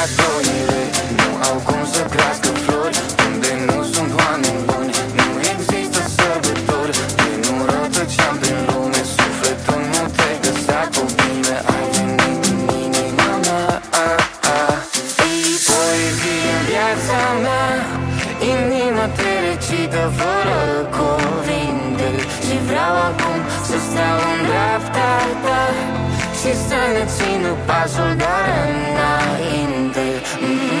Nu au cum să crească flori Unde nu sunt oameni Nu există sărbători nu rătăceam prin lume Sufletul nu te găsea cu mine Ai a, a. Poezii în viața mea Inima te recită fără cuvinte Și vreau acum să stau în dreapta ta Și să ne țină pasul, dar înainte mm-hmm.